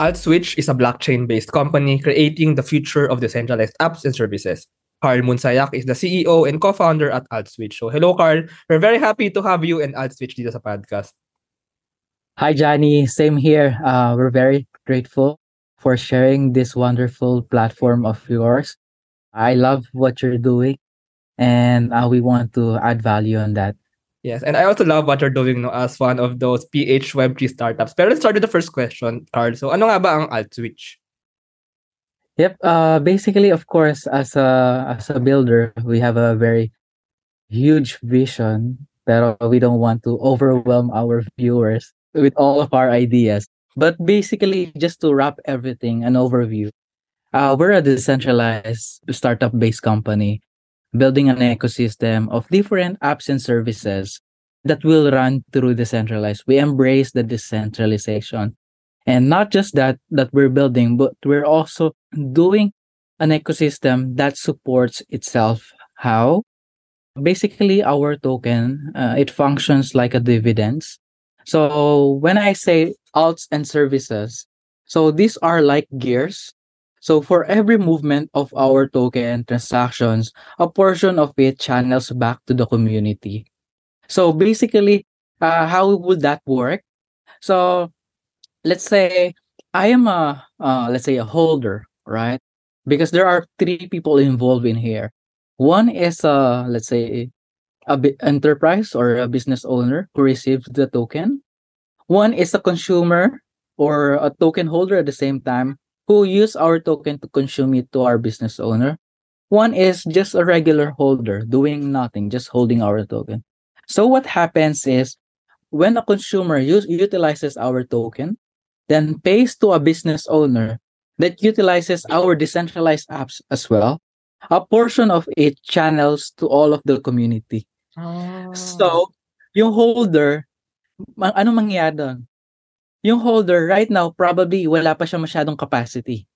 AltSwitch is a blockchain-based company creating the future of decentralized apps and services. Carl Munsayak is the CEO and co-founder at AltSwitch. So hello Carl, we're very happy to have you and AltSwitch dito sa podcast. Hi Johnny, same here. Uh, we're very grateful for sharing this wonderful platform of yours. I love what you're doing and uh, we want to add value on that. Yes, and I also love what you're doing no, as one of those PH Web3 startups. Pero let's start with the first question, Carl. So ano nga ba ang AltSwitch? Yep, uh, basically, of course, as a, as a builder, we have a very huge vision, pero we don't want to overwhelm our viewers with all of our ideas. But basically, just to wrap everything, an overview, uh, we're a decentralized startup-based company building an ecosystem of different apps and services that will run through decentralized. We embrace the decentralization. And not just that that we're building, but we're also doing an ecosystem that supports itself. How? Basically, our token, uh, it functions like a dividends. So when I say alts and services, so these are like gears so for every movement of our token transactions, a portion of it channels back to the community. So basically, uh, how would that work? So let's say I am a uh, let's say a holder, right? Because there are three people involved in here. One is a let's say a enterprise or a business owner who receives the token. One is a consumer or a token holder at the same time who use our token to consume it to our business owner. One is just a regular holder doing nothing, just holding our token. So what happens is when a consumer use, utilizes our token, then pays to a business owner that utilizes our decentralized apps as well, a portion of it channels to all of the community. Oh. So, yung holder, ano mangyayari doon? Yung holder right now probably wala pa siya masyadong capacity.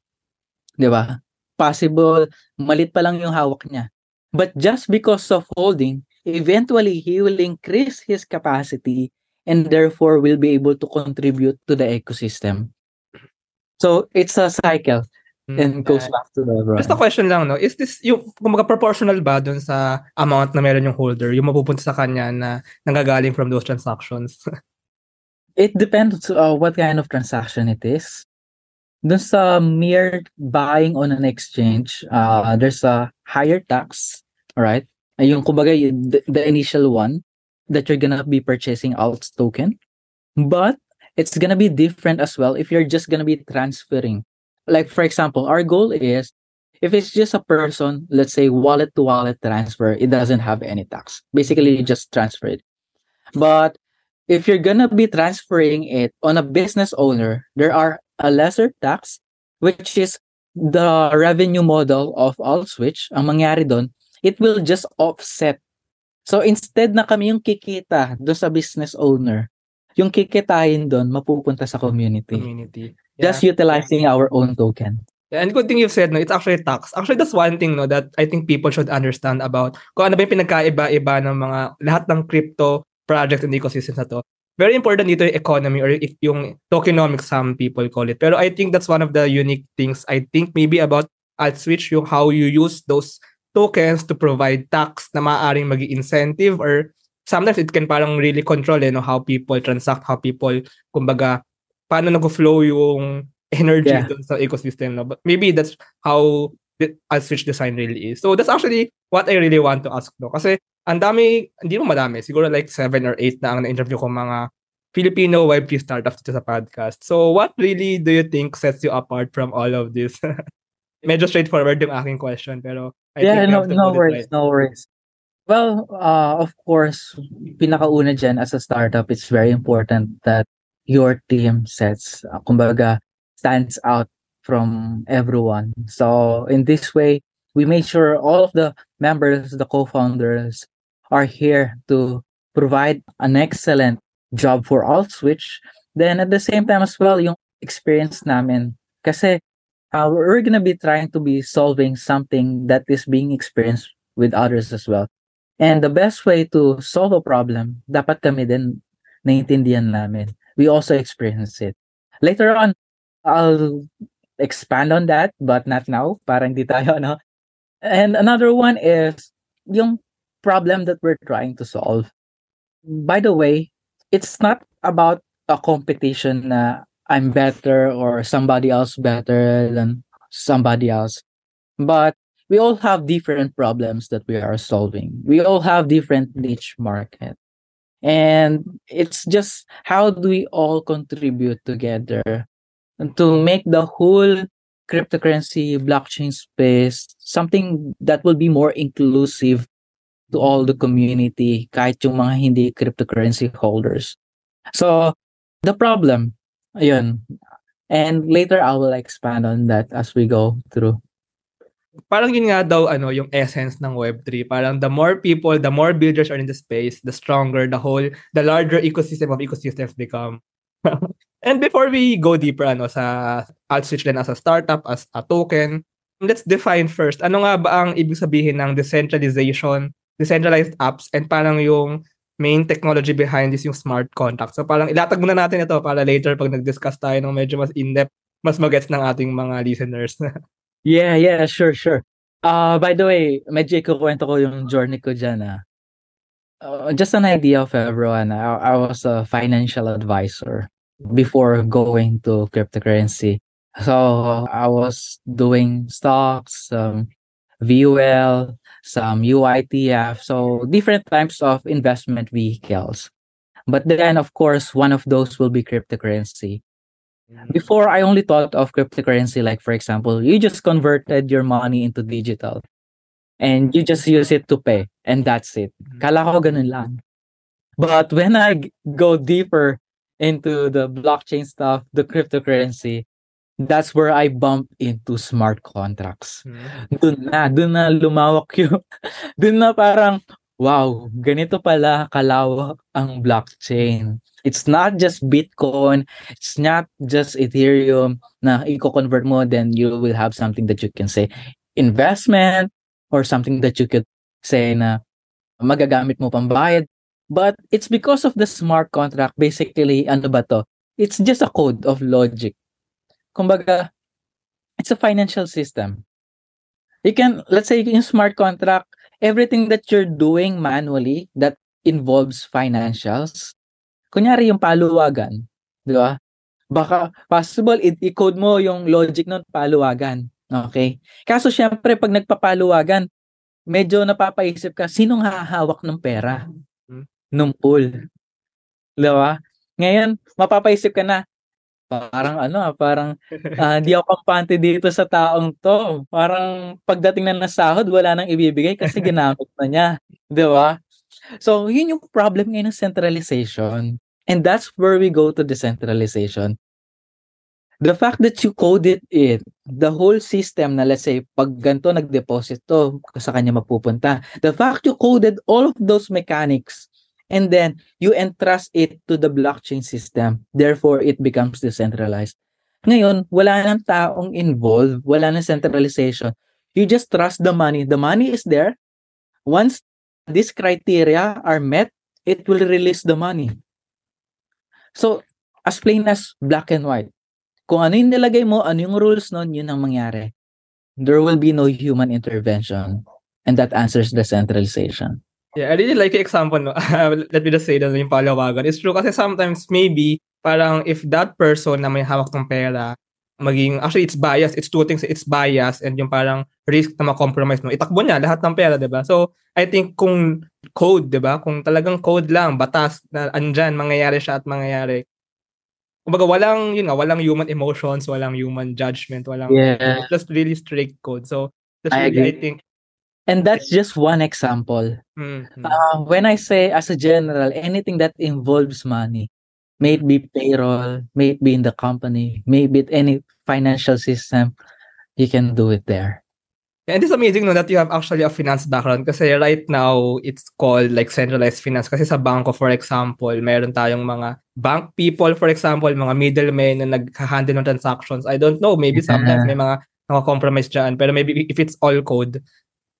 'Di ba? Possible malit pa lang yung hawak niya. But just because of holding, eventually he will increase his capacity and therefore will be able to contribute to the ecosystem. So it's a cycle hmm, and goes back to the brand. Just a question lang, no? Is this yung kumaga proportional ba dun sa amount na meron yung holder, yung mapupunta sa kanya na nanggagaling from those transactions? It depends uh, what kind of transaction it is. Dun sa mere buying on an exchange, uh, there's a higher tax, right? Yung kumbaga, the, the initial one that you're gonna be purchasing alt token. But it's gonna be different as well if you're just gonna be transferring. Like for example, our goal is if it's just a person, let's say wallet to wallet transfer, it doesn't have any tax. Basically, you just transfer it. But if you're gonna be transferring it on a business owner, there are a lesser tax, which is the revenue model of AllSwitch. Ang mangyari doon, it will just offset. So instead na kami yung kikita do sa business owner, yung kikitahin doon mapupunta sa community. Community. Yeah. Just utilizing our own token. Yeah, and good thing you've said, no, it's actually tax. Actually, that's one thing no, that I think people should understand about kung ano ba yung pinagkaiba-iba ng mga lahat ng crypto project and ecosystem na to. Very important dito yung economy or if yung tokenomics some people call it. Pero I think that's one of the unique things I think maybe about AltSwitch yung how you use those tokens to provide tax na maaaring magi incentive or sometimes it can parang really control eh, no, how people transact, how people, kumbaga, paano nag-flow yung energy yeah. sa ecosystem. No? But maybe that's how the AltSwitch design really is. So that's actually what I really want to ask. No? Kasi ang dami, hindi mo madami, siguro like seven or eight na ang na-interview ko mga Filipino Web3 startups dito sa podcast. So what really do you think sets you apart from all of this? Medyo straightforward yung aking question, pero I yeah, think no, no worries, right. no worries. Well, uh, of course, pinakauna dyan as a startup, it's very important that your team sets, uh, kumbaga, stands out from everyone. So in this way, we made sure all of the members, the co-founders, are here to provide an excellent job for AltSwitch. Then at the same time as well, yung experience namin. Kasi uh, we're gonna be trying to be solving something that is being experienced with others as well. And the best way to solve a problem, dapat kami din naiintindihan namin. We also experience it. Later on, I'll expand on that, but not now. Parang di tayo, no? And another one is yung problem that we're trying to solve. By the way, it's not about a competition na I'm better or somebody else better than somebody else. But we all have different problems that we are solving. We all have different niche market. And it's just how do we all contribute together to make the whole cryptocurrency blockchain space something that will be more inclusive to all the community kahit yung mga hindi cryptocurrency holders. So the problem, ayun. And later I will expand on that as we go through parang yun nga daw ano yung essence ng web3 parang the more people the more builders are in the space the stronger the whole the larger ecosystem of ecosystems become and before we go deeper ano sa I'll switch as a startup as a token let's define first ano nga ba ang ibig sabihin ng decentralization decentralized apps and parang yung main technology behind this yung smart contract so parang ilatag muna natin ito para later pag nag-discuss tayo ng medyo mas in-depth mas magets ng ating mga listeners Yeah, yeah, sure, sure. Uh, by the way, medyo ikukwento ko yung journey ko dyan. Ah. Uh, just an idea of everyone. I, I was a financial advisor before going to cryptocurrency. So I was doing stocks, some VUL, some UITF, so different types of investment vehicles. But then, of course, one of those will be cryptocurrency. Before, I only thought of cryptocurrency, like for example, you just converted your money into digital and you just use it to pay and that's it. Mm-hmm. Kala ko ganun lang. But when I go deeper into the blockchain stuff, the cryptocurrency, that's where I bump into smart contracts. Mm-hmm. Doon na, doon na lumawak yung, doon na parang, wow, ganito pala kalawak ang blockchain. It's not just Bitcoin, it's not just Ethereum na i-convert mo, then you will have something that you can say investment or something that you could say na magagamit mo pambayad. But it's because of the smart contract. Basically, ano ba to? It's just a code of logic. Kumbaga, it's a financial system. You can, let's say in smart contract, everything that you're doing manually that involves financials, kunyari yung paluwagan, di ba? Baka possible i-code mo yung logic ng paluwagan. Okay? Kaso syempre pag nagpapaluwagan, medyo napapaisip ka, sinong hahawak ng pera? Hmm. Nung pool. Di ba? Ngayon, mapapaisip ka na, parang ano ah, parang uh, di ako kampante dito sa taong to. Parang pagdating na ng sahod, wala nang ibibigay kasi ginamit na niya. Di ba? So, yun yung problem ngayon ng centralization. And that's where we go to decentralization. The fact that you coded it, the whole system na let's say, pag ganito nag-deposit to, sa kanya mapupunta. The fact you coded all of those mechanics and then you entrust it to the blockchain system. Therefore, it becomes decentralized. Ngayon, wala nang taong involved, wala nang centralization. You just trust the money. The money is there. Once these criteria are met, it will release the money. So, as plain as black and white. Kung ano yung nilagay mo, ano yung rules nun, yun ang mangyari. There will be no human intervention. And that answers the centralization. Yeah, I really like your example. No? Let me just say that yung palawagan. It's true kasi sometimes maybe parang if that person na may hawak ng pera maging actually it's bias it's two things it's bias and yung parang risk na ma-compromise mo itakbo niya lahat ng pera 'di ba so I think kung code 'di ba kung talagang code lang batas na andyan mangyayari siya at mangyayari kumbaga walang yun nga walang human emotions walang human judgment walang yeah. just really strict code so that's I really agree. I think and that's just one example mm-hmm. uh, when I say as a general anything that involves money may it be payroll, may it be in the company, may it be any financial system, you can do it there. And it's amazing no, that you have actually a finance background kasi right now, it's called like centralized finance. Kasi sa banko, for example, meron tayong mga bank people, for example, mga middlemen na nag-handle ng transactions. I don't know, maybe sometimes may mga naka-compromise dyan. Pero maybe if it's all code,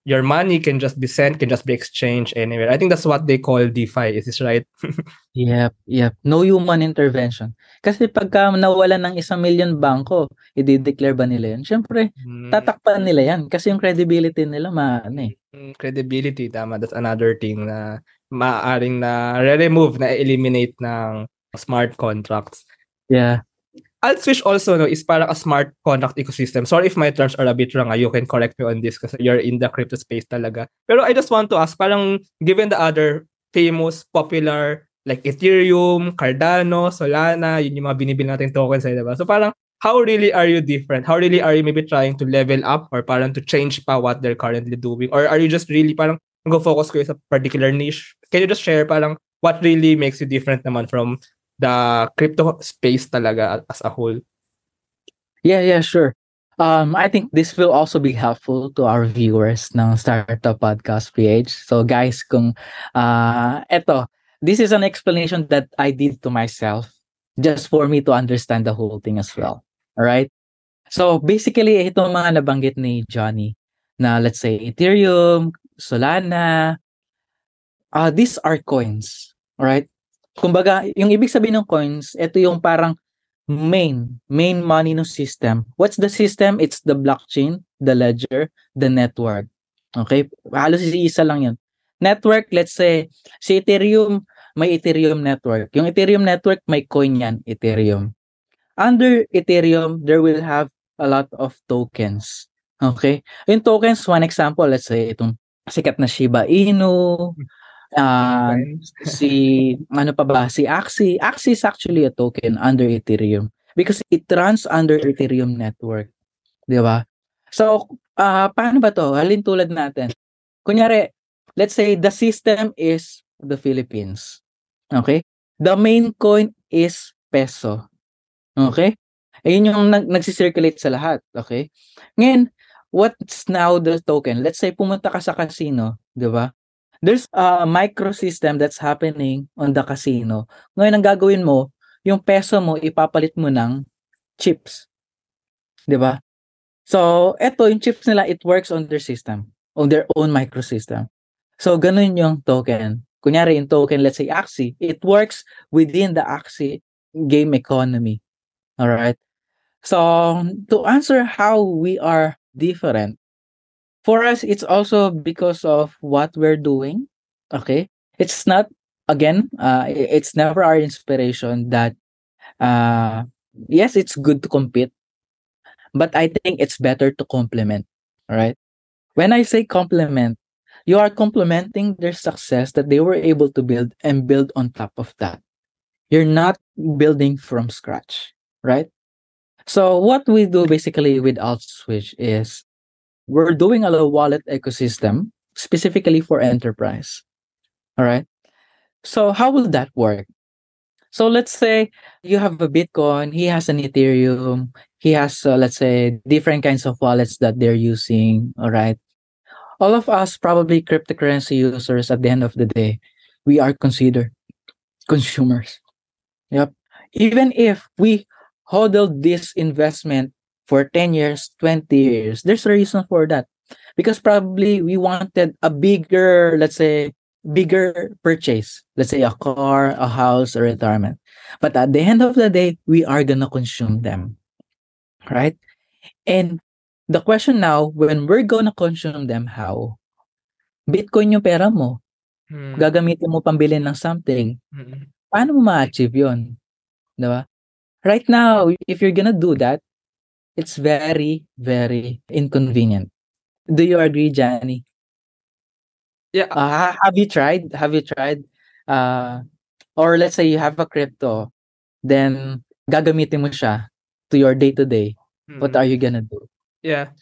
your money can just be sent, can just be exchanged anywhere. I think that's what they call DeFi. Is this right? yep, yep. No human intervention. Kasi pagka nawala ng isang million bangko, i-declare ba nila yan? Siyempre, hmm. tatakpan nila yan kasi yung credibility nila maano eh. Hmm, credibility, tama. That's another thing na maaaring na re-remove, na eliminate ng smart contracts. Yeah. Altswish also no, is parang a smart contract ecosystem. Sorry if my terms are a bit wrong. Ah. You can correct me on this because you're in the crypto space talaga. Pero I just want to ask, parang given the other famous, popular, like Ethereum, Cardano, Solana, yun yung mga binibili natin tokens, eh, diba? So parang, how really are you different? How really are you maybe trying to level up or parang to change pa what they're currently doing? Or are you just really parang go focus ko sa particular niche? Can you just share parang what really makes you different naman from the crypto space talaga as a whole. Yeah, yeah, sure. Um, I think this will also be helpful to our viewers ng Startup Podcast PH. So guys, kung uh, eto, this is an explanation that I did to myself just for me to understand the whole thing as well. All right? So basically, itong mga nabanggit ni Johnny na let's say Ethereum, Solana, uh, these are coins. All right? Kumbaga, yung ibig sabihin ng coins, ito yung parang main, main money no system. What's the system? It's the blockchain, the ledger, the network. Okay? Halos isa lang yun. Network, let's say, si Ethereum, may Ethereum network. Yung Ethereum network, may coin yan, Ethereum. Under Ethereum, there will have a lot of tokens. Okay? Yung tokens, one example, let's say, itong sikat na Shiba Inu, Uh, si ano pa ba si Axie Axie is actually a token under Ethereum because it runs under Ethereum network 'di ba? So uh, paano ba to? Halin tulad natin? Kunyari let's say the system is the Philippines okay? The main coin is peso okay? Ayun yung nag nagsi-circulate sa lahat okay? Ngayon what's now the token? Let's say pumunta ka sa casino 'di ba there's a microsystem that's happening on the casino. Ngayon, ang gagawin mo, yung peso mo, ipapalit mo ng chips. Ba? So, eto, yung chips nila, it works on their system, on their own microsystem. So, ganun yung token. Kunyari, yung token, let's say Axie, it works within the Axie game economy. All right. So, to answer how we are different, for us it's also because of what we're doing okay? It's not again uh it's never our inspiration that uh yes it's good to compete but i think it's better to complement right when i say complement you are complementing their success that they were able to build and build on top of that. You're not building from scratch right? So what we do basically with AltSwitch is we're doing a little wallet ecosystem specifically for enterprise. All right. So how will that work? So let's say you have a Bitcoin, he has an Ethereum, he has, uh, let's say, different kinds of wallets that they're using. All right. All of us, probably cryptocurrency users, at the end of the day, we are considered consumers. Yep. Even if we hodled this investment for 10 years, 20 years. There's a reason for that. Because probably we wanted a bigger, let's say, bigger purchase. Let's say a car, a house, a retirement. But at the end of the day, we are gonna consume them. Right? And the question now, when we're gonna consume them, how? Bitcoin yung pera mo. Hmm. Gagamitin mo pambili ng something. Hmm. Paano mo ma-achieve yun? Diba? Right now, if you're gonna do that, it's very, very inconvenient. Do you agree, Johnny? Yeah. Uh, have you tried? Have you tried? Uh, or let's say you have a crypto, then gagamitin mo siya to your day-to-day. Mm-hmm. What are you gonna do? Yeah.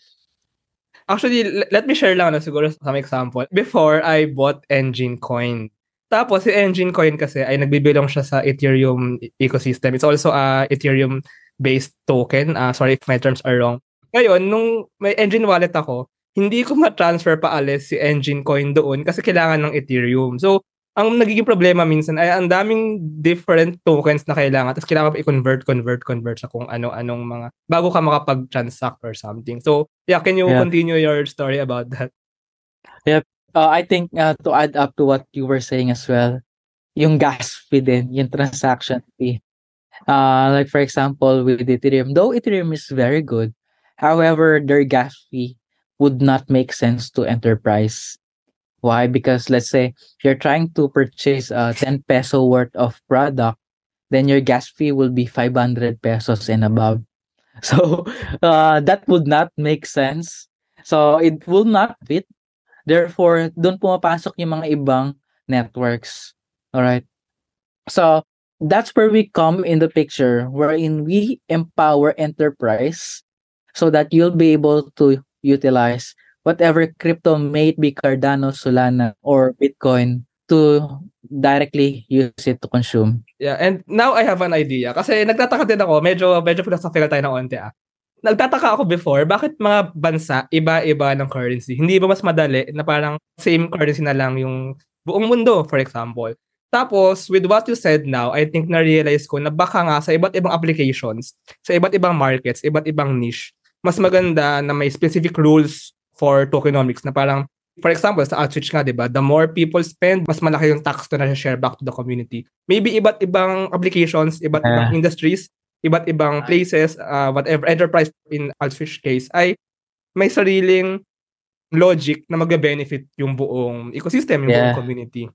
Actually, let me share lang na siguro some example. Before, I bought Engine Coin. Tapos, si Engine Coin kasi ay nagbibilong siya sa Ethereum ecosystem. It's also a Ethereum based token. Uh, sorry if my terms are wrong. Ngayon, nung may Engine wallet ako, hindi ko ma-transfer pa alis si Engine coin doon kasi kailangan ng Ethereum. So, ang nagiging problema minsan ay ang daming different tokens na kailangan tapos kailangan pa i-convert, convert, convert sa kung ano-anong mga bago ka makapag-transact or something. So, yeah, can you yeah. continue your story about that? Yep. Uh, I think uh, to add up to what you were saying as well, yung gas fee din, yung transaction fee. Uh, like for example, with Ethereum, though Ethereum is very good, however, their gas fee would not make sense to enterprise. Why? Because let's say you're trying to purchase a 10 peso worth of product, then your gas fee will be 500 pesos and above. So uh, that would not make sense. So it will not fit. Therefore, doon pumapasok yung mga ibang networks. All right. So that's where we come in the picture wherein we empower enterprise so that you'll be able to utilize whatever crypto may be Cardano, Solana, or Bitcoin to directly use it to consume. Yeah, and now I have an idea. Kasi nagtataka din ako, medyo, medyo philosophical tayo ng onti ah. Nagtataka ako before, bakit mga bansa iba-iba ng currency? Hindi ba mas madali na parang same currency na lang yung buong mundo, for example? Tapos, with what you said now, I think na-realize ko na baka nga sa iba't ibang applications, sa iba't ibang markets, iba't ibang niche, mas maganda na may specific rules for tokenomics na parang, for example, sa Outswitch nga, di ba, the more people spend, mas malaki yung tax na na-share back to the community. Maybe iba't ibang applications, iba't Ah. ibang industries, iba't ibang places, uh, whatever, enterprise in Outswitch case, ay may sariling logic na mag-benefit yung buong ecosystem, yung Yeah. buong community.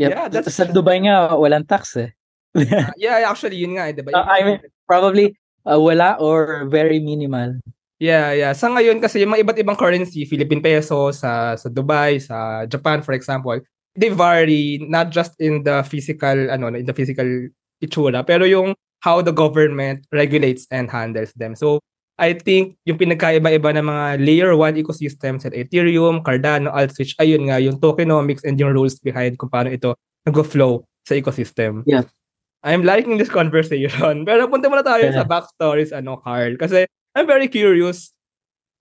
Yep. Yeah, that's- sa Dubai nga, walang tax eh. Uh, yeah, actually, yun nga, eh, di ba? Uh, I mean, probably uh, wala or very minimal. Yeah, yeah. Sa ngayon kasi yung mga iba't ibang currency, Philippine peso sa sa Dubai, sa Japan for example, they vary not just in the physical ano, in the physical itsura, pero yung how the government regulates and handles them. So, I think yung pinagkaiba-iba ng mga layer 1 ecosystems at Ethereum, Cardano, Altswitch, ayun nga, yung tokenomics and yung rules behind kung paano ito nag-flow sa ecosystem. Yeah. I'm liking this conversation. Pero punta muna tayo Yeah. sa backstories, ano, Carl. Kasi I'm very curious.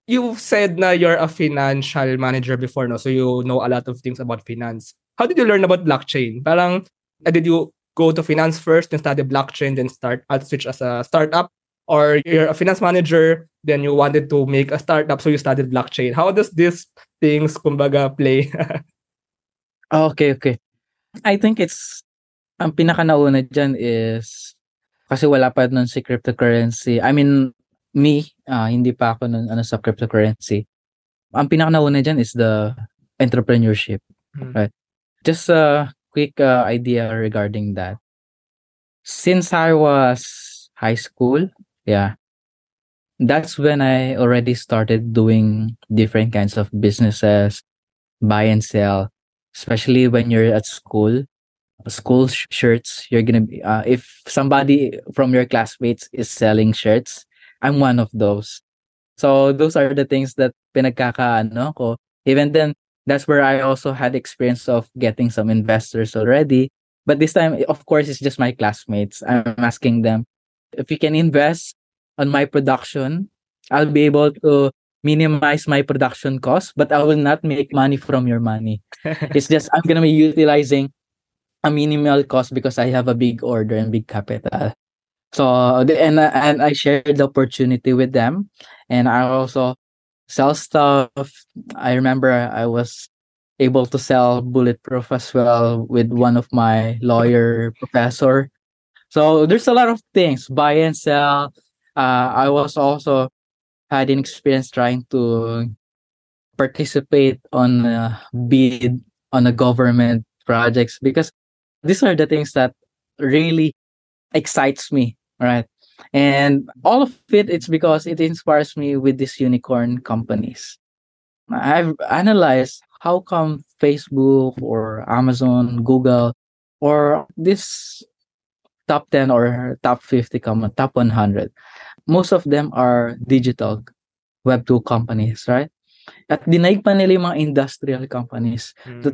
You said na you're a financial manager before, no? So you know a lot of things about finance. How did you learn about blockchain? Parang, uh, did you go to finance first, then study blockchain, then start Altswitch as a startup? Or you're a finance manager, then you wanted to make a startup, so you studied blockchain. How does these things, kumbaga, play? Oh, okay, okay. I think it's, ang pinaka nauna dyan is, kasi wala pa nun si cryptocurrency. I mean, me, ah, hindi pa ako nun ano, sa cryptocurrency. Ang pinaka nauna dyan is the entrepreneurship. Hmm. Right. Just a quick uh, idea regarding that. Since I was high school, yeah, that's when I already started doing different kinds of businesses, buy and sell, especially when you're at school. School sh- shirts, you're gonna be, uh, if somebody from your classmates is selling shirts, I'm one of those. So those are the things that pinagkakaano ko. Even then, that's where I also had experience of getting some investors already. But this time, of course, it's just my classmates. I'm asking them if you can invest on my production, I'll be able to minimize my production costs, but I will not make money from your money. it's just I'm gonna be utilizing a minimal cost because I have a big order and big capital. So and and I shared the opportunity with them, and I also sell stuff. I remember I was able to sell bulletproof as well with one of my lawyer professor. So there's a lot of things buy and sell. Uh, I was also had an experience trying to participate on a bid on a government projects because these are the things that really excites me right? And all of it it's because it inspires me with these unicorn companies. I've analyzed how come facebook or amazon google or this top 10 or top 50 com- top 100 most of them are digital web 2 companies right at dinaig pa nila yung mga industrial companies Mm.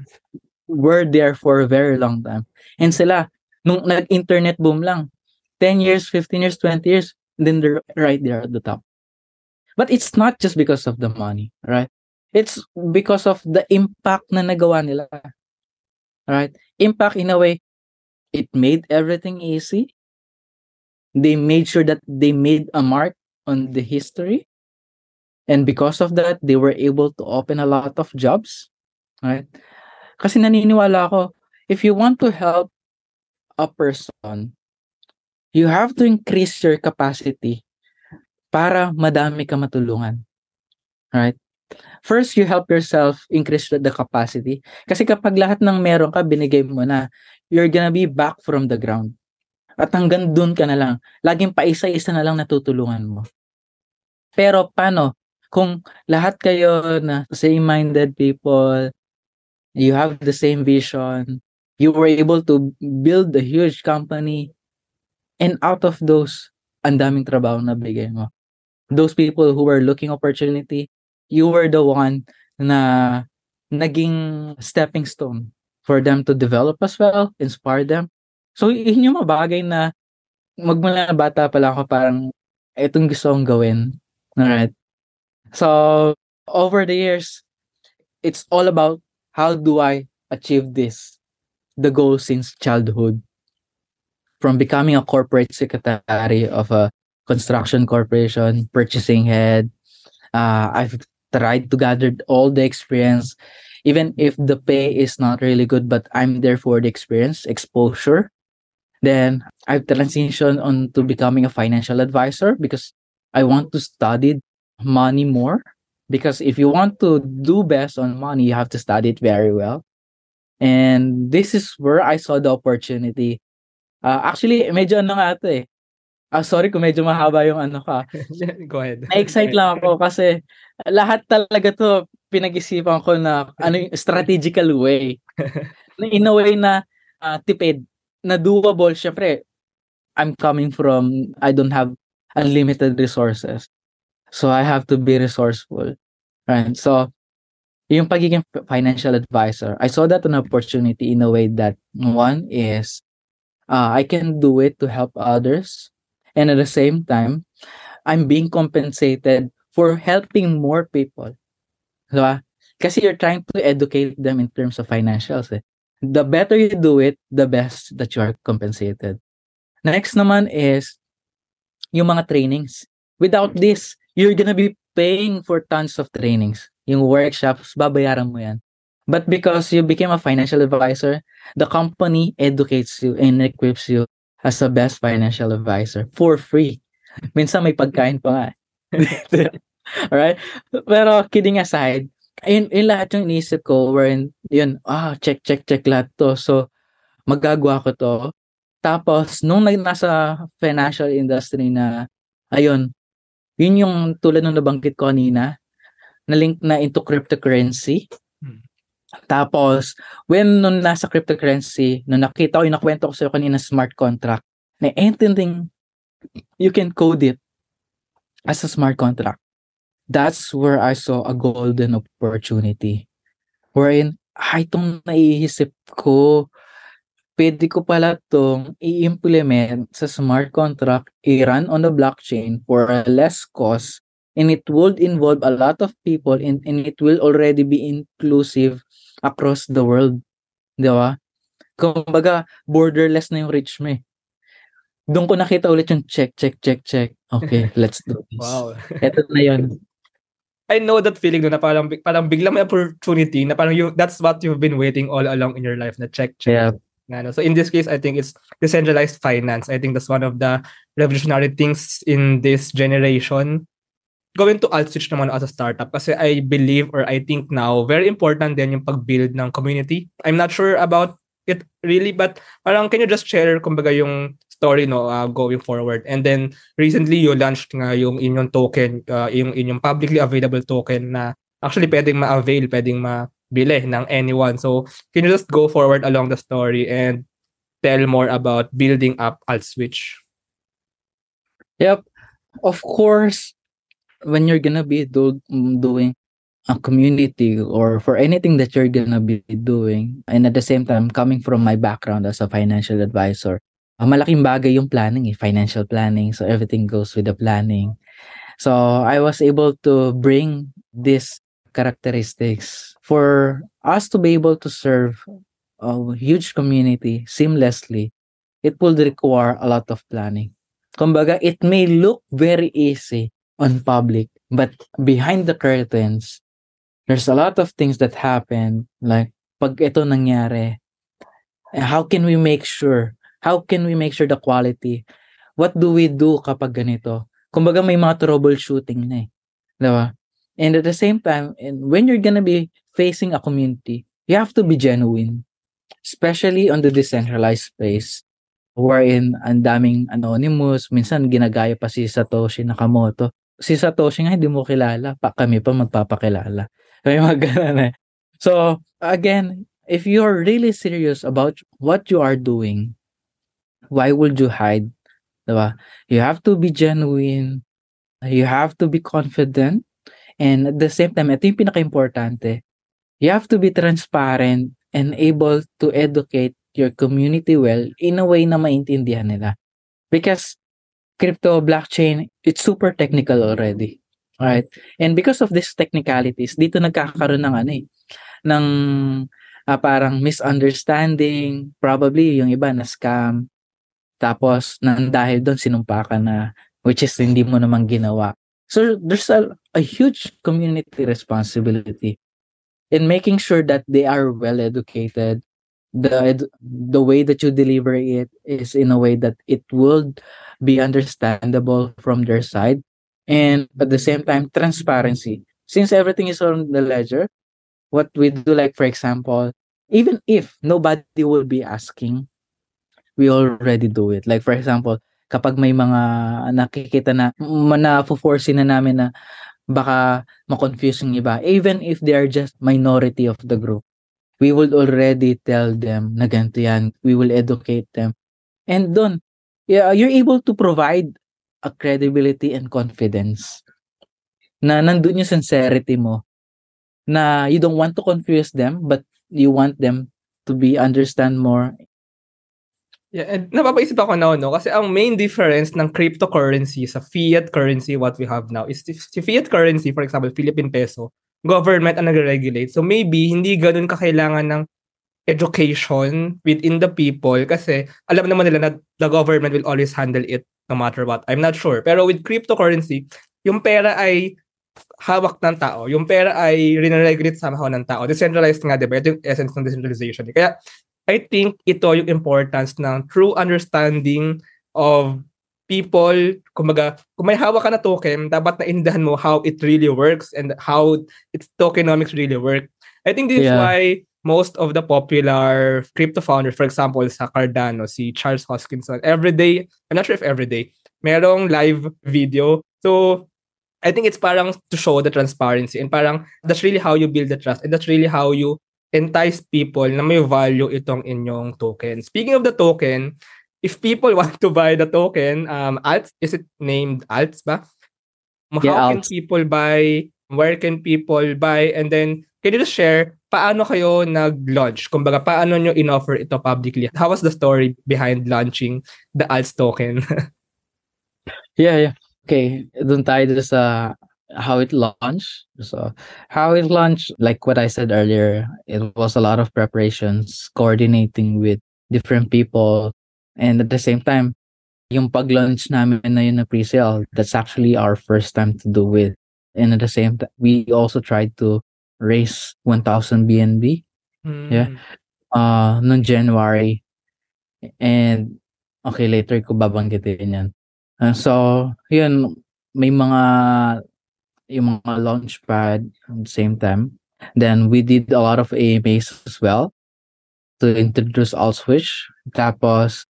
were there for a very long time. And sila, nung nag-internet boom lang, 10 years, 15 years, 20 years, then they're right there at the top. But it's not just because of the money, right? It's because of the impact na nagawa nila. Right? Impact in a way, it made everything easy. They made sure that they made a mark on the history. And because of that, they were able to open a lot of jobs Right? Kasi naniniwala ako, if you want to help a person, you have to increase your capacity para madami ka matulungan. Right? First, you help yourself increase the capacity. Kasi kapag lahat ng meron ka, binigay mo na, you're gonna be back from the ground. At hanggang dun ka na lang. Laging paisa-isa na lang natutulungan mo. Pero paano? Kung lahat kayo na same-minded people, you have the same vision, you were able to build a huge company, and out of those, ang daming trabaho na bigay mo. Those people who were looking opportunity, you were the one na naging stepping stone for them to develop as well, inspire them. So, yun yung mga bagay na magmula na bata pa lang ako parang itong gusto kong gawin. Alright? So, over the years, it's all about how do I achieve this? The goal since childhood. From becoming a corporate secretary of a construction corporation, purchasing head, uh, I've tried to gather all the experience, even if the pay is not really good, but I'm there for the experience, exposure. Then I've transitioned on to becoming a financial advisor because I want to study money more because if you want to do best on money you have to study it very well and this is where I saw the opportunity uh, actually medyo ano nga ito eh Ah, sorry kung medyo mahaba yung ano ka. Go ahead. Na-excite lang ako kasi lahat talaga to pinag-isipan ko na ano yung strategical way. In a way na uh, tipid, na doable. Syempre, I'm coming from, I don't have unlimited resources. So I have to be resourceful. Right? So, yung pagiging financial advisor, I saw that an opportunity in a way that one is uh, I can do it to help others. And at the same time, I'm being compensated for helping more people. Diba? Kasi you're trying to educate them in terms of financials. Eh. The better you do it, the best that you are compensated. Next naman is yung mga trainings. Without this, you're gonna be paying for tons of trainings. Yung workshops, babayaran mo yan. But because you became a financial advisor, the company educates you and equips you as the best financial advisor for free. Minsan may pagkain pa nga. Alright? Pero kidding aside, yun, yun lahat yung inisip ko wherein, yun, ah, check, check, check lahat to. So, magagawa ko to. Tapos, nung nasa financial industry na, ayun, yun yung tulad ng nabanggit ko kanina, na link na into cryptocurrency. Hmm. Tapos, when nung nasa cryptocurrency, nung nakita ko yung nakwento ko sa'yo kanina smart contract, na anything you can code it as a smart contract. That's where I saw a golden opportunity. Wherein, ay, itong naiisip ko, pwede ko pala itong i-implement sa smart contract, i-run on the blockchain for a less cost, and it would involve a lot of people and, and it will already be inclusive across the world. Di ba? Kumbaga, borderless na yung reach mo eh. Doon ko nakita ulit yung check, check, check, check. Okay, let's do this. Wow. Ito na yun. I know that feeling no, na parang, parang biglang may opportunity na parang you, that's what you've been waiting all along in your life na check, check. Yeah. Ano. So in this case, I think it's decentralized finance. I think that's one of the revolutionary things in this generation. Going to Altswitch naman as a startup kasi I believe or I think now very important din yung pag-build ng community. I'm not sure about it really but parang can you just share kumbaga yung story no uh, going forward and then recently you launched nga yung inyong token uh, yung inyong publicly available token na actually pwedeng ma-avail pwedeng ma bili ng anyone. So, can you just go forward along the story and tell more about building up Altswitch? Yep. Of course, when you're gonna be do, doing a community or for anything that you're gonna be doing, and at the same time, coming from my background as a financial advisor, uh, malaking bagay yung planning, eh, financial planning. So everything goes with the planning. So I was able to bring this characteristics for us to be able to serve a huge community seamlessly, it will require a lot of planning. Kumbaga, it may look very easy on public, but behind the curtains, there's a lot of things that happen like pag ito nangyari how can we make sure how can we make sure the quality what do we do kapag ganito? Kumbaga may mga troubleshooting na eh diba and at the same time and when you're gonna be facing a community you have to be genuine especially on the decentralized space wherein ang daming anonymous minsan ginagaya pa si Satoshi Nakamoto. Si Satoshi nga hindi mo kilala pa kami pa magpapakilala. May mga ganun eh. So, again, if you are really serious about what you are doing, why would you hide? Diba? You have to be genuine. You have to be confident. And at the same time, ito yung pinaka-importante. You have to be transparent and able to educate your community well in a way na maintindihan nila. Because crypto blockchain, it's super technical already. Right? And because of these technicalities, dito nagkakaroon ng ano eh, ng uh, parang misunderstanding, probably yung iba na scam. Tapos nang dahil doon sinumpa ka na which is hindi mo naman ginawa. So there's a, a huge community responsibility in making sure that they are well educated. The the way that you deliver it is in a way that it will be understandable from their side and at the same time transparency since everything is on the ledger what we do like for example even if nobody will be asking we already do it. Like for example kapag may mga nakikita na na-force na namin na baka ma-confuse yung iba even if they are just minority of the group we will already tell them na ganito yan. We will educate them. And doon yeah, you're able to provide a credibility and confidence na nandun yung sincerity mo na you don't want to confuse them but you want them to be understand more Yeah, and napapaisip ako na no kasi ang main difference ng cryptocurrency sa fiat currency what we have now is si fiat currency for example Philippine peso government ang nagre-regulate so maybe hindi ganoon kakailangan ng education within the people kasi alam naman nila na the government will always handle it no matter what. I'm not sure. Pero with cryptocurrency, yung pera ay hawak ng tao. Yung pera ay rinregulat somehow ng tao. Decentralized nga, di ba? Ito yung essence ng decentralization. Kaya, I think ito yung importance ng true understanding of people. Kumbaga, kung may hawak ka na token, dapat naindahan mo how it really works and how its tokenomics really work. I think this yeah. is why most of the popular crypto founders, for example, sa Cardano, si Charles Hoskinson, every day, I'm not sure if every day, merong live video. So, I think it's parang to show the transparency and parang that's really how you build the trust and that's really how you entice people na may value itong inyong token. Speaking of the token, if people want to buy the token, um, Alts, is it named Alts ba? How yeah, can Alts. people buy? Where can people buy? And then, can you just share paano kayo nag-launch? Kumbaga, paano nyo in-offer ito publicly? How was the story behind launching the ALTS token? yeah, yeah. Okay, dun tayo sa how it launched. So, how it launched, like what I said earlier, it was a lot of preparations, coordinating with different people, and at the same time, yung pag-launch namin na yun na pre-sale, that's actually our first time to do it. And at the same time, we also tried to raise 1,000 BNB. Mm. Yeah. Uh, noong January. And, okay, later ko babanggitin yan. Uh, so, yun, may mga, yung mga launch pad at the same time. Then, we did a lot of AMAs as well to introduce Switch. Tapos,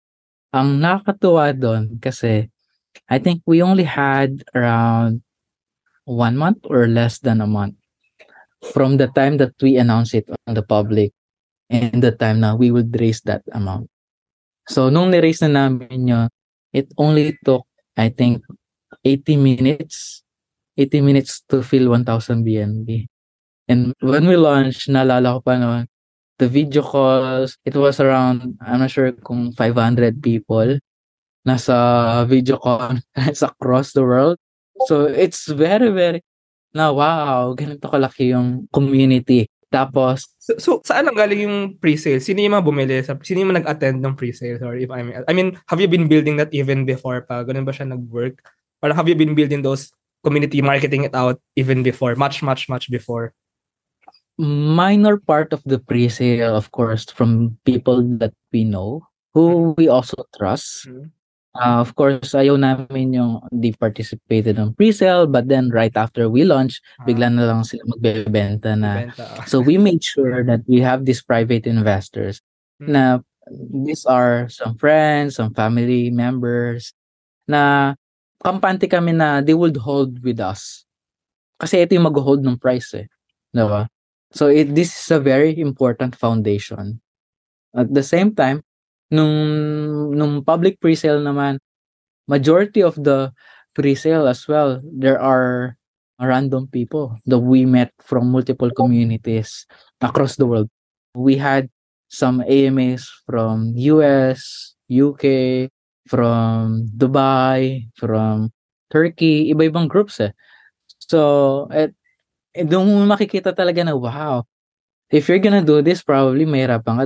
ang nakakatuwa doon kasi I think we only had around one month or less than a month from the time that we announce it on the public and the time na we would raise that amount. So, nung ni-raise na namin yun, it only took, I think, 80 minutes 80 minutes to fill 1,000 BNB. And when we launched, naalala ko pa naman, the video calls, it was around, I'm not sure kung 500 people nasa video call across the world. So it's very, very, na wow, ganito kalaki yung community. Tapos, so, so saan ang galing yung pre-sale? Sino yung mga bumili? Sino yung nag-attend ng pre-sale? Or if I mean, I mean, have you been building that even before pa? Ganun ba siya nag-work? Or have you been building those community marketing it out even before? Much, much, much before? minor part of the pre-sale, of course, from people that we know, who we also trust. Mm. Uh, of course, ayaw namin yung di participated ng pre-sale, but then right after we launch, bigla na lang sila magbebenta na. Benta. So we made sure that we have these private investors Mm. na these are some friends, some family members na kampante kami na they would hold with us. Kasi ito yung mag-hold ng price eh. Diba? So it, this is a very important foundation. At the same time, nung, nung public pre-sale naman, majority of the pre-sale as well, there are random people that we met from multiple communities across the world. We had some AMAs from US, UK, from Dubai, from Turkey, iba-ibang groups eh. So, et, eh, doon mo makikita talaga na, wow, if you're gonna do this, probably mahirapan ka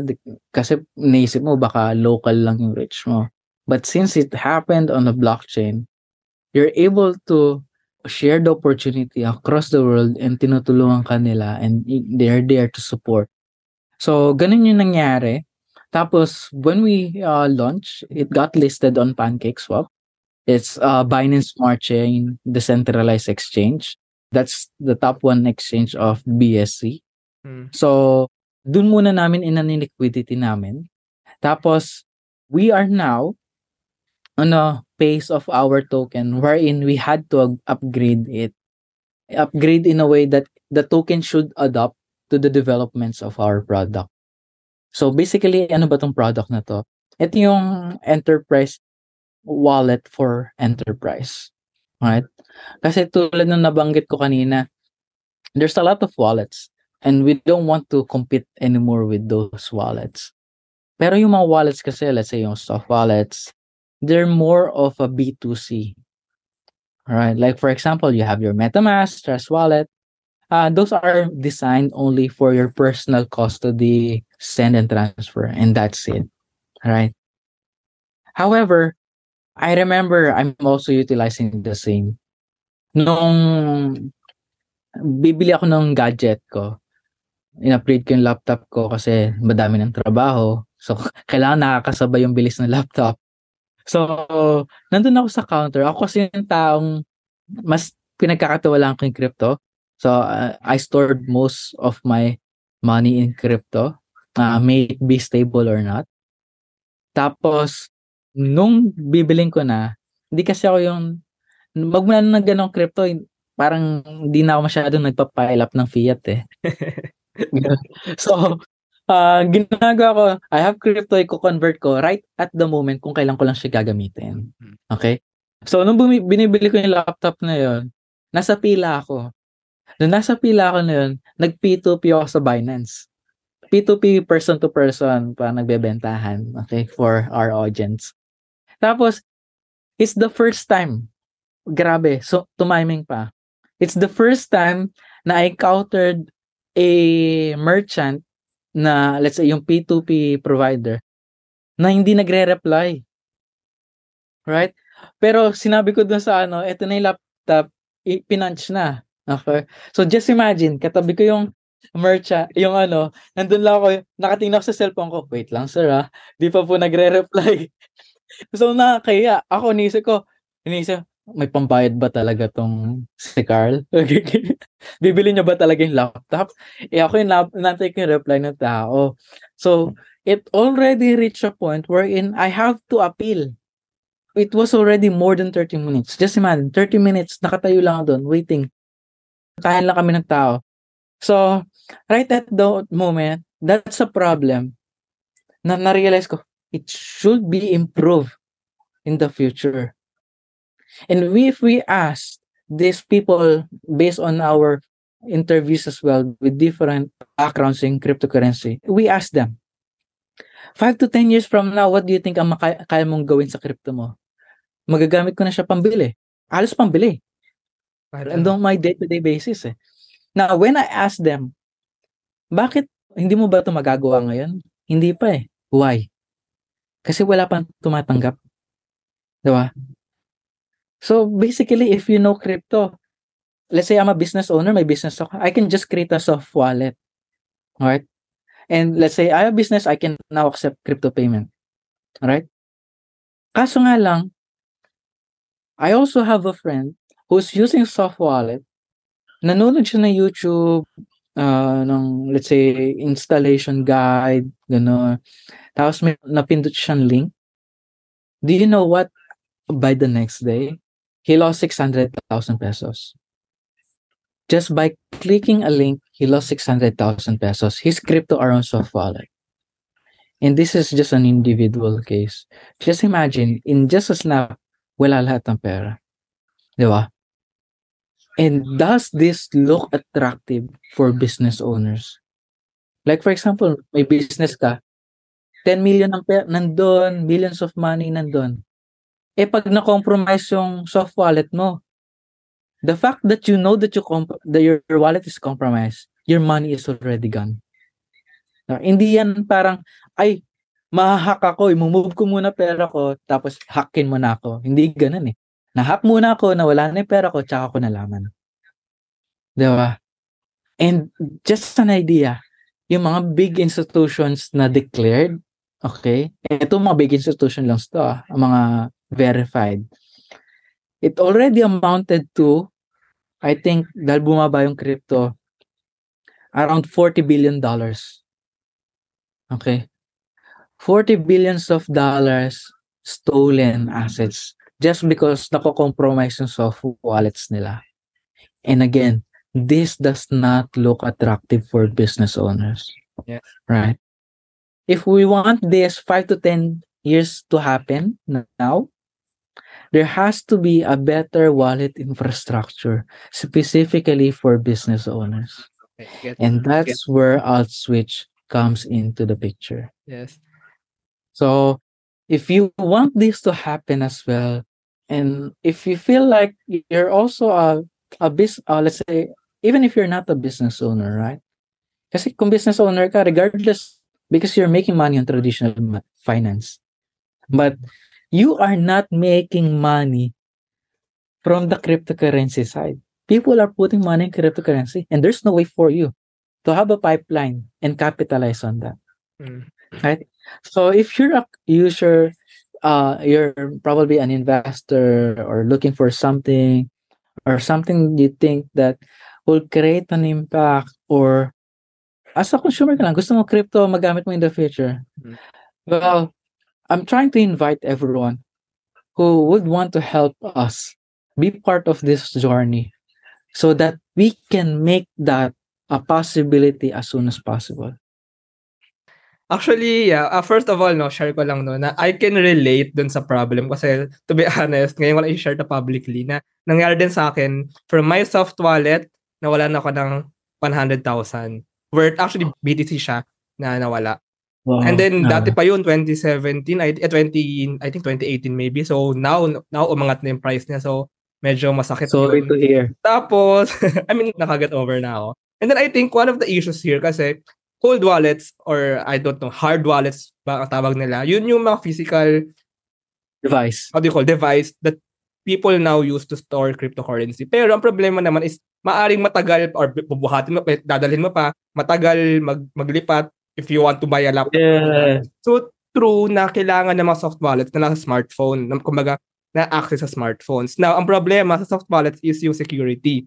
kasi naisip mo baka local lang yung reach mo. But since it happened on the blockchain, you're able to share the opportunity across the world and tinutulungan ka nila and they're there to support. So, ganun yung nangyari. Tapos, when we uh, launched, it got listed on PancakeSwap. It's uh, Binance Smart Chain Decentralized Exchange. That's the top one exchange of BSC. Mm. So, dun muna namin inan liquidity namin. Tapos, we are now on a pace of our token wherein we had to upgrade it. Upgrade in a way that the token should adapt to the developments of our product. So, basically, ano ba tong product na to? Ito yung enterprise wallet for enterprise. Right? Kasi tulad ng nabanggit ko kanina, there's a lot of wallets and we don't want to compete anymore with those wallets. Pero yung mga wallets kasi, let's say yung soft wallets, they're more of a B2C. Right? Like for example, you have your MetaMask, Trust Wallet. Uh, those are designed only for your personal custody, send and transfer, and that's it. Right? However, I remember I'm also utilizing the same. Nung bibili ako ng gadget ko, in-upgrade ko yung laptop ko kasi madami ng trabaho. So, kailangan nakakasabay yung bilis ng laptop. So, nandun ako sa counter. Ako kasi yung taong mas pinagkakatiwalaan ko yung crypto. So, uh, I stored most of my money in crypto. Uh, may it be stable or not. Tapos, nung bibiling ko na, hindi kasi ako yung, magmula na ng ganong crypto, parang hindi na ako masyadong nagpa-pile up ng fiat eh. so, uh, ginagawa ko, I have crypto, i-convert ko right at the moment kung kailan ko lang siya gagamitin. Okay? So, nung bumi- binibili ko yung laptop na yon nasa pila ako. Nung nasa pila ako na yun, nag-P2P ako sa Binance. P2P person to person pa nagbebentahan, okay, for our audience. Tapos, it's the first time. Grabe, so tumiming pa. It's the first time na I encountered a merchant na, let's say, yung P2P provider, na hindi nagre-reply. Right? Pero sinabi ko dun sa ano, eto na yung laptop, pinunch na. Okay? So just imagine, katabi ko yung merchant, yung ano, nandun lang ako, nakatingin ako sa cellphone ko, wait lang sir ah, di pa po nagre-reply. so nakakaya, ako inisip ko, inisip, may pambayad ba talaga tong si Carl? Bibili niya ba talaga yung laptop? Eh ako yung nap- nantay yung reply ng tao. So, it already reached a point wherein I have to appeal. It was already more than 30 minutes. Just imagine, 30 minutes, nakatayo lang doon, waiting. Tahan lang kami ng tao. So, right at the moment, that's a problem na na-realize ko, it should be improved in the future. And we, if we ask these people based on our interviews as well with different backgrounds in cryptocurrency, we ask them, five to 10 years from now, what do you think ang maka- kaya mong gawin sa crypto mo? Magagamit ko na siya pambili. Halos pambili. And on my day-to-day basis eh. Now, when I ask them, bakit hindi mo ba ito magagawa ngayon? Hindi pa eh. Why? Kasi wala pang tumatanggap. Diba? So, basically, if you know crypto, let's say I'm a business owner, may business ako, I can just create a soft wallet. Alright? And let's say I have business, I can now accept crypto payment. Alright? Kaso nga lang, I also have a friend who's using soft wallet. Nanonood siya ng YouTube, uh, ng, let's say, installation guide, gano'n. Tapos may napindot siyang link. Do you know what? By the next day, he lost 600,000 pesos. Just by clicking a link, he lost 600,000 pesos. His crypto are on soft wallet. And this is just an individual case. Just imagine, in just a snap, wala lahat ng pera. Di ba? And does this look attractive for business owners? Like for example, may business ka, 10 million ang pera, nandun, millions of money nandun. Eh pag na-compromise yung soft wallet mo, the fact that you know that you comp- that your, wallet is compromised, your money is already gone. Hindi yan parang, ay, mahahack ako, imumove ko muna pera ko, tapos hackin mo na ako. Hindi ganun eh. Na-hack muna ako, nawala na yung pera ko, tsaka ko nalaman. Di ba? And just an idea, yung mga big institutions na declared, okay, ito mga big institution lang ito, ah, mga verified. It already amounted to, I think, dahil bumaba yung crypto, around 40 billion dollars. Okay? 40 billions of dollars stolen assets just because nako-compromise yung soft wallets nila. And again, this does not look attractive for business owners. Yeah. Right? If we want this 5 to 10 years to happen now, there has to be a better wallet infrastructure specifically for business owners. Okay, And that's where AltSwitch comes into the picture. yes. So if you want this to happen as well, and if you feel like you're also a a business, uh, let's say, even if you're not a business owner, right? Kasi kung business owner ka, regardless, because you're making money on traditional finance, but you are not making money from the cryptocurrency side. People are putting money in cryptocurrency, and there's no way for you to have a pipeline and capitalize on that. Mm. So if you're a user, uh, you're probably an investor or looking for something or something you think that will create an impact or as a consumer ka lang, gusto mo crypto magamit mo in the future. Mm. Well, I'm trying to invite everyone who would want to help us be part of this journey so that we can make that a possibility as soon as possible. Actually, yeah. Uh, first of all, no, share ko lang no, na I can relate dun sa problem kasi to be honest, ngayon ko lang i-share to publicly na nangyari din sa akin from my soft wallet, nawalan ako ng 100,000. Worth, actually, BTC siya na nawala. Wow. And then, Ah. dati pa yun, 2017, I, eh, 20, I think 2018 maybe. So, now, now umangat na yung price niya. So, medyo masakit Sorry yun. to hear. Tapos, I mean, nakaget over na ako. And then I think one of the issues here kasi cold wallets or I don't know, hard wallets ba ang tawag nila, yun yung mga physical, Device. how do you call, device that people now use to store cryptocurrency. Pero ang problema naman is maaring matagal or bubuhatin mo, eh, dadalhin mo pa, matagal mag, maglipat if you want to buy a laptop. Yeah. So, true na kailangan ng mga soft wallets na nasa smartphone, na, kumbaga, na access sa smartphones. Now, ang problema sa soft wallets is yung security.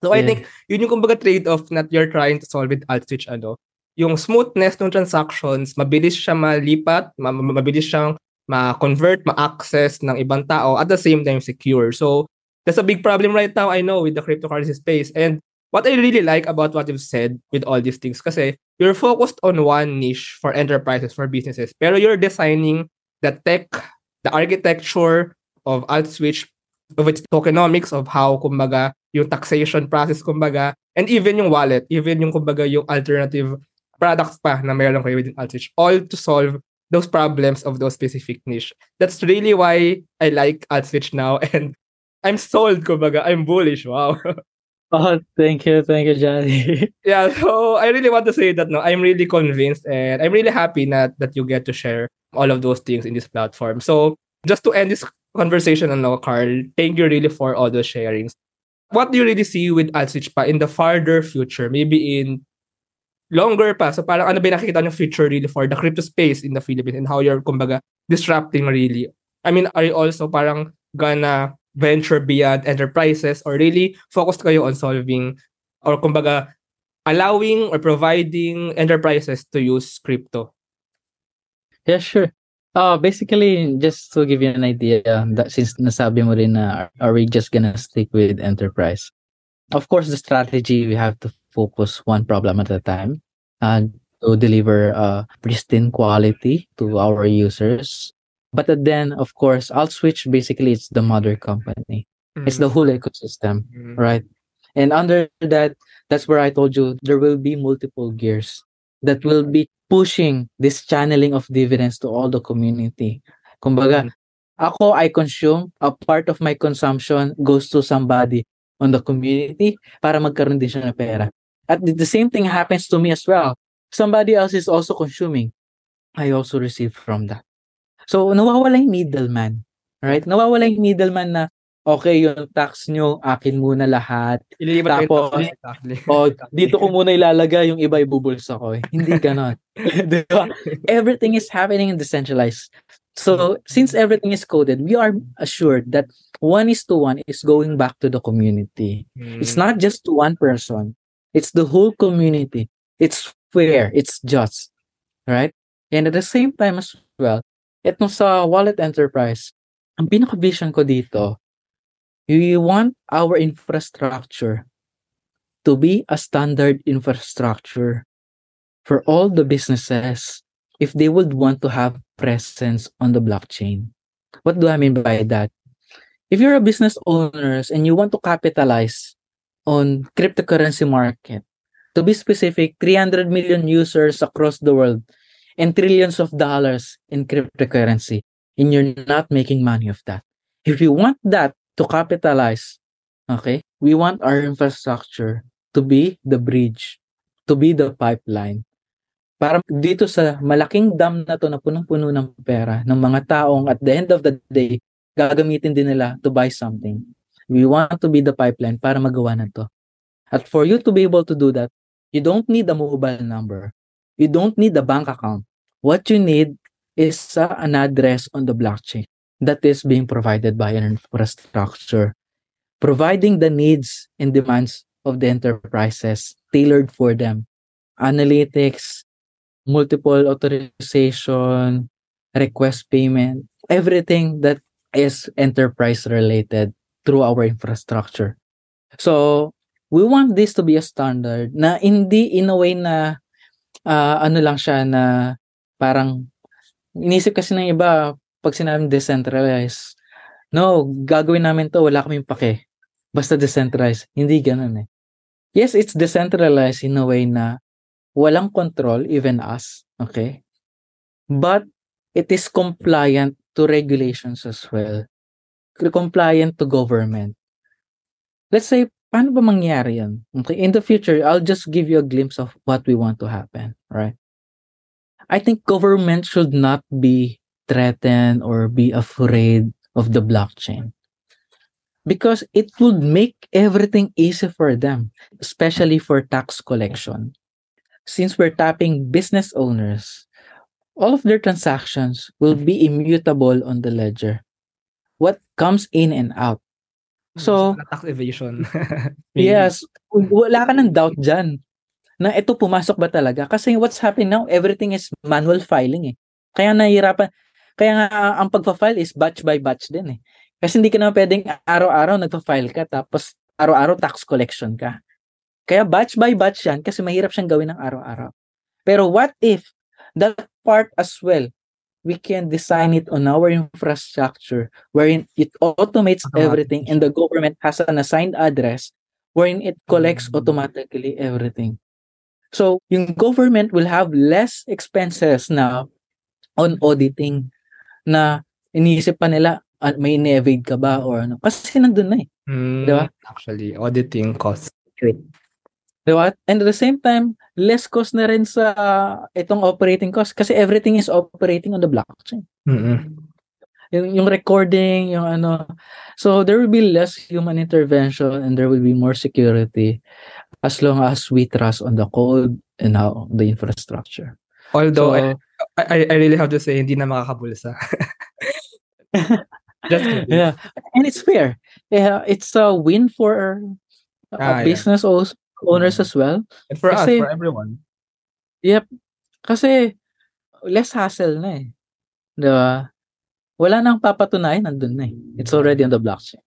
So, I Yeah. think, yun yung kumbaga trade-off that you're trying to solve with AltSwitch, ano, yung smoothness ng transactions, mabilis siya malipat, ma- ma- mabilis siyang ma-convert, ma-access ng ibang tao, at the same time secure. So, that's a big problem right now, I know, with the cryptocurrency space. And what I really like about what you've said with all these things, kasi you're focused on one niche for enterprises, for businesses, pero you're designing the tech, the architecture of AltSwitch, of its tokenomics, of how, kumbaga, yung taxation process, kumbaga, and even yung wallet, even yung, kumbaga, yung alternative products pa na meron kayo within AltSwitch, all to solve those problems of those specific niche. That's really why I like AltSwitch now, and I'm sold, kumbaga, I'm bullish, wow. Oh, thank you, thank you, Johnny. yeah, so I really want to say that no, I'm really convinced and I'm really happy that that you get to share all of those things in this platform. So just to end this conversation, ano, Carl, thank you really for all those sharings. What do you really see with AdSwitch pa in the farther future? Maybe in longer pa. So parang ano ba yung nakikita niyo future really for the crypto space in the Philippines and how you're kumbaga disrupting really? I mean, are you also parang gonna venture beyond enterprises or really focused kayo on solving or kumbaga allowing or providing enterprises to use crypto? Yeah, sure. Uh, basically, just to give you an idea, that since nasabi mo rin na are we just gonna stick with enterprise? Of course, the strategy, we have to focus one problem at a time and to deliver uh, pristine quality to our users. But then, of course, I'll. Basically, it's the mother company. Mm-hmm. It's the whole ecosystem, mm-hmm. right? And under that, that's where I told you there will be multiple gears that will be pushing this channeling of dividends to all the community. Kumbaga, mm-hmm. ako, I consume, a part of my consumption goes to somebody on the community para magkaroon din siya ng pera. At the same thing happens to me as well. Somebody else is also consuming. I also receive from that. So, nawawala yung middleman. Right? Nawawala yung middleman na, okay, yung tax nyo, akin muna lahat. Ililipat Tapos, exactly. oh, dito ko muna ilalagay, yung iba ibubulsa ko. Eh. Hindi ganon. diba? Everything is happening in decentralized. So, since everything is coded, we are assured that one is to one is going back to the community. Mm. It's not just to one person. It's the whole community. It's fair. It's just. Right? And at the same time as well, itong sa wallet enterprise, ang pinaka-vision ko dito, we want our infrastructure to be a standard infrastructure for all the businesses if they would want to have presence on the blockchain. What do I mean by that? If you're a business owner and you want to capitalize on cryptocurrency market. To be specific, 300 million users across the world and trillions of dollars in cryptocurrency. And you're not making money of that. If you want that to capitalize, okay, we want our infrastructure to be the bridge, to be the pipeline. Para dito sa malaking dam na to na punong-puno ng pera ng mga taong at the end of the day, gagamitin din nila to buy something. We want to be the pipeline para magawa na to. At for you to be able to do that, you don't need a mobile number. You don't need a bank account. What you need is uh, an address on the blockchain that is being provided by an infrastructure, providing the needs and demands of the enterprises tailored for them. Analytics, multiple authorization, request payment, everything that is enterprise related through our infrastructure. So, we want this to be a standard na hindi in a way na uh, ano lang siya na parang inisip kasi ng iba pag sinabing decentralized, no, gagawin namin to, wala kaming pake. Basta decentralized. Hindi ganun eh. Yes, it's decentralized in a way na walang control, even us, okay? But it is compliant to regulations as well compliant to government. Let's say, paano ba mangyari yan? Okay, in the future, I'll just give you a glimpse of what we want to happen, right? I think government should not be threatened or be afraid of the blockchain because it would make everything easy for them, especially for tax collection. Since we're tapping business owners, all of their transactions will be immutable on the ledger. What comes in and out. So, tax evasion. yes, wala ka ng doubt dyan na ito pumasok ba talaga? Kasi what's happening now, everything is manual filing eh. Kaya nahihirapan, kaya nga ang pagpa-file is batch by batch din eh. Kasi hindi ka na pwedeng araw-araw nagpa-file ka tapos araw-araw tax collection ka. Kaya batch by batch yan kasi mahirap siyang gawin ng araw-araw. Pero what if that part as well we can design it on our infrastructure wherein it automates everything and the government has an assigned address wherein it collects mm-hmm. automatically everything. So, yung government will have less expenses na on auditing na iniisip pa nila uh, may in-evade ka ba or ano. Kasi nandun na eh. Mm, diba? Actually, auditing cost. Diba? And at the same time, less cost na rin sa itong operating cost kasi everything is operating on the blockchain. Mm-hmm. Yung, yung recording, yung ano. So there will be less human intervention and there will be more security. as long as we trust on the code and how the infrastructure. Although So- I, I really have to say hindi na makakabulsa. Just kidding. yeah, and it's fair. Yeah, it's a win for uh, Ah, yeah. business os- owners as well. And for us, Kasi- for everyone. Kasi less hassle na eh. Di ba? Wala nang papatunayan, nandun na eh. It's already on the blockchain.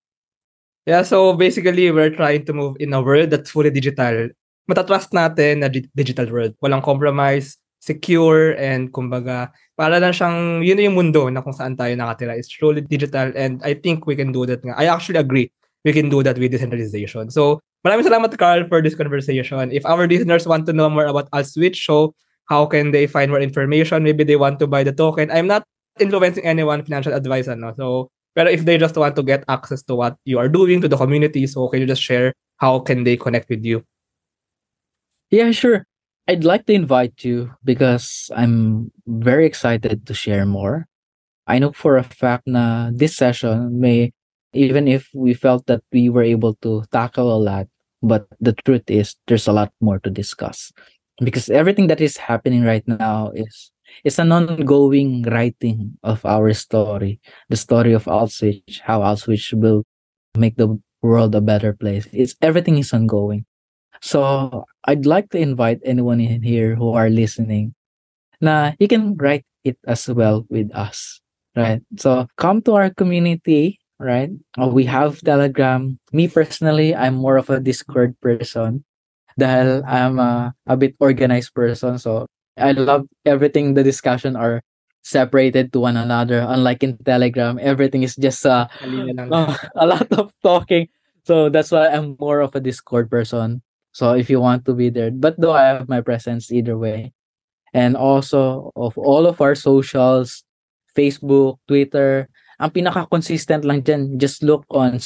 Yeah, so basically, we're trying to move in a world that's fully digital. Matatrust natin na di- digital world. Walang compromise, secure, and kumbaga, para lang siyang, yun na yung mundo na kung saan tayo nakatira. It's truly digital and I think we can do that nga. I actually agree we can do that with decentralization. So, maraming salamat, Carl, for this conversation. If our listeners want to know more about Altswitch, so how can they find more information? Maybe they want to buy the token. I'm not influencing anyone financial advice, ano? So, but if they just want to get access to what you are doing to the community, so can you just share how can they connect with you? Yeah, sure. I'd like to invite you because I'm very excited to share more. I know for a fact na this session may, even if we felt that we were able to tackle a lot, but the truth is there's a lot more to discuss. Because everything that is happening right now is it's an ongoing writing of our story, the story of Altswitch, how Altswitch will make the world a better place. It's everything is ongoing. So I'd like to invite anyone in here who are listening na you can write it as well with us, right? So come to our community, right? Uh, we have Telegram. Me personally, I'm more of a Discord person dahil I'm a, a bit organized person. So I love everything the discussion are separated to one another. Unlike in Telegram, everything is just uh, uh, a lot of talking. So that's why I'm more of a Discord person. So if you want to be there, but though I have my presence either way. And also of all of our socials, Facebook, Twitter, ang pinaka-consistent lang dyan, just look on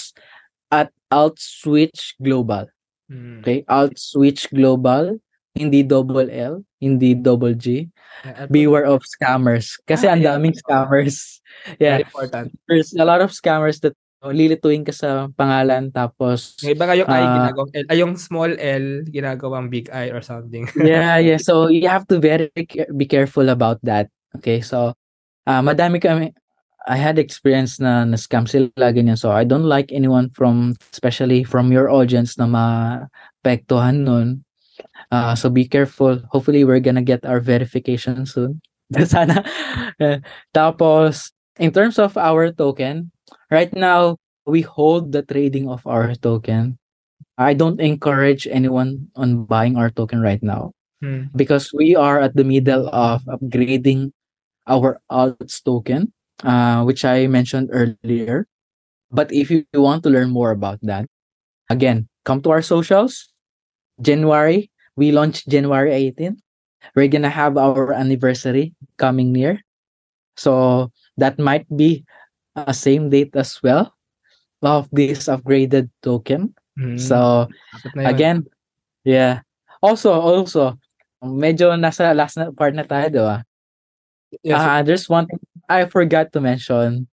at Altswitch Global. Mm. Okay? Altswitch Global, hindi double L, hindi double G. Yeah, Beware of scammers. Kasi Ah, ang yeah. daming scammers. Very Yeah. important. there's a lot of scammers that oh, lilituin ka sa pangalan tapos Yung iba nga yung I, Ah. ginagawang L. Ay, yung small L, ginagawang big I or something. yeah yeah so you have to very be careful about that okay so ah madami kami I had experience na na scam sila ganyan. So I don't like anyone from especially from your audience na maapektuhan nun. Ah, so be careful. Hopefully we're gonna get our verification soon. Sana. Tapos in terms of our token right now we hold the trading of our token. I don't encourage anyone on buying our token right now Hmm. because we are at the middle of upgrading our alts token, uh, which I mentioned earlier. But if you want to learn more about that, again, come to our socials. January, we launched January 18th. We're gonna have our anniversary coming near. So that might be a same date as well of this upgraded token. Hmm. So Dapat na yun. Again, yeah. Also, also, medyo nasa last na part na tayo, di ba? Yes, Ah, there's one thing I forgot to mention.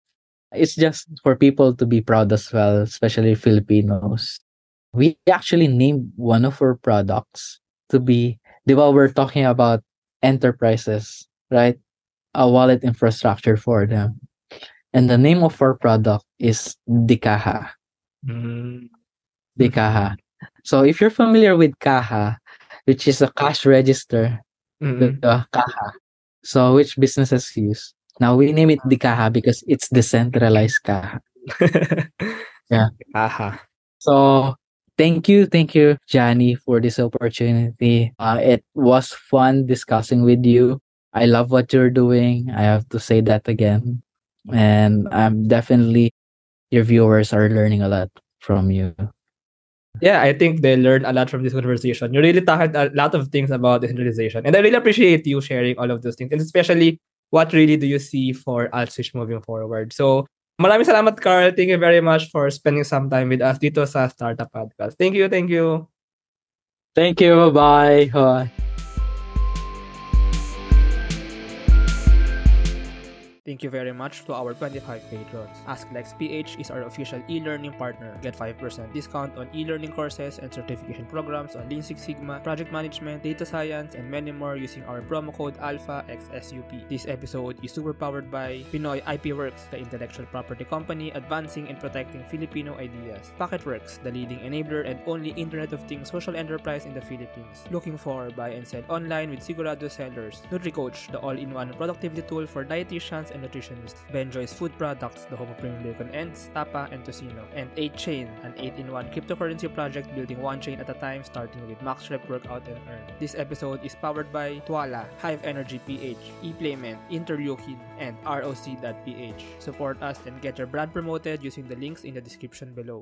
It's just for people to be proud as well, especially Filipinos. We actually named one of our products to be, di ba, we're talking about enterprises, right? A wallet infrastructure for them. And the name of our product is Dikaha. Hmm. the Kaha. So if you're familiar with Kaha, which is a cash register, Mm-mm. the Kaha. So which businesses use? Now we name it the Kaha because it's decentralized Kaha. Yeah. Aha. So thank you, thank you, Johnny, for this opportunity. Uh, it was fun discussing with you. I love what you're doing. I have to say that again. And I'm definitely your viewers are learning a lot from you. Yeah, I think they learned a lot from this conversation. You really talked a lot of things about decentralization. And I really appreciate you sharing all of those things. And especially, what really do you see for Altswitch moving forward? So, maraming salamat, Carl. Thank you very much for spending some time with us dito sa Startup Podcast. Thank you, thank you. Thank you. Bye-bye. Bye. Thank you very much to our 25 patrons. AskLex PH is our official e-learning partner. Get 5% discount on e-learning courses and certification programs on Lean Six Sigma, project management, data science, and many more using our promo code ALPHAXSUP. This episode is super powered by Pinoy IP Works, the intellectual property company advancing and protecting Filipino ideas. Packetworks, the leading enabler and only Internet of Things social enterprise in the Philippines. Looking for buy and sell online with Sigurado sellers. NutriCoach, the all-in-one productivity tool for dietitians and nutritionists. Benjoy's food products, the home of premium bacon ends, tapa, and tocino. And 8chain, an 8-in-1 cryptocurrency project building one chain at a time starting with MaxRep Workout and Earn. This episode is powered by Twala, Hive Energy PH, ePlayment, Interleukin, and ROC.ph. Support us and get your brand promoted using the links in the description below.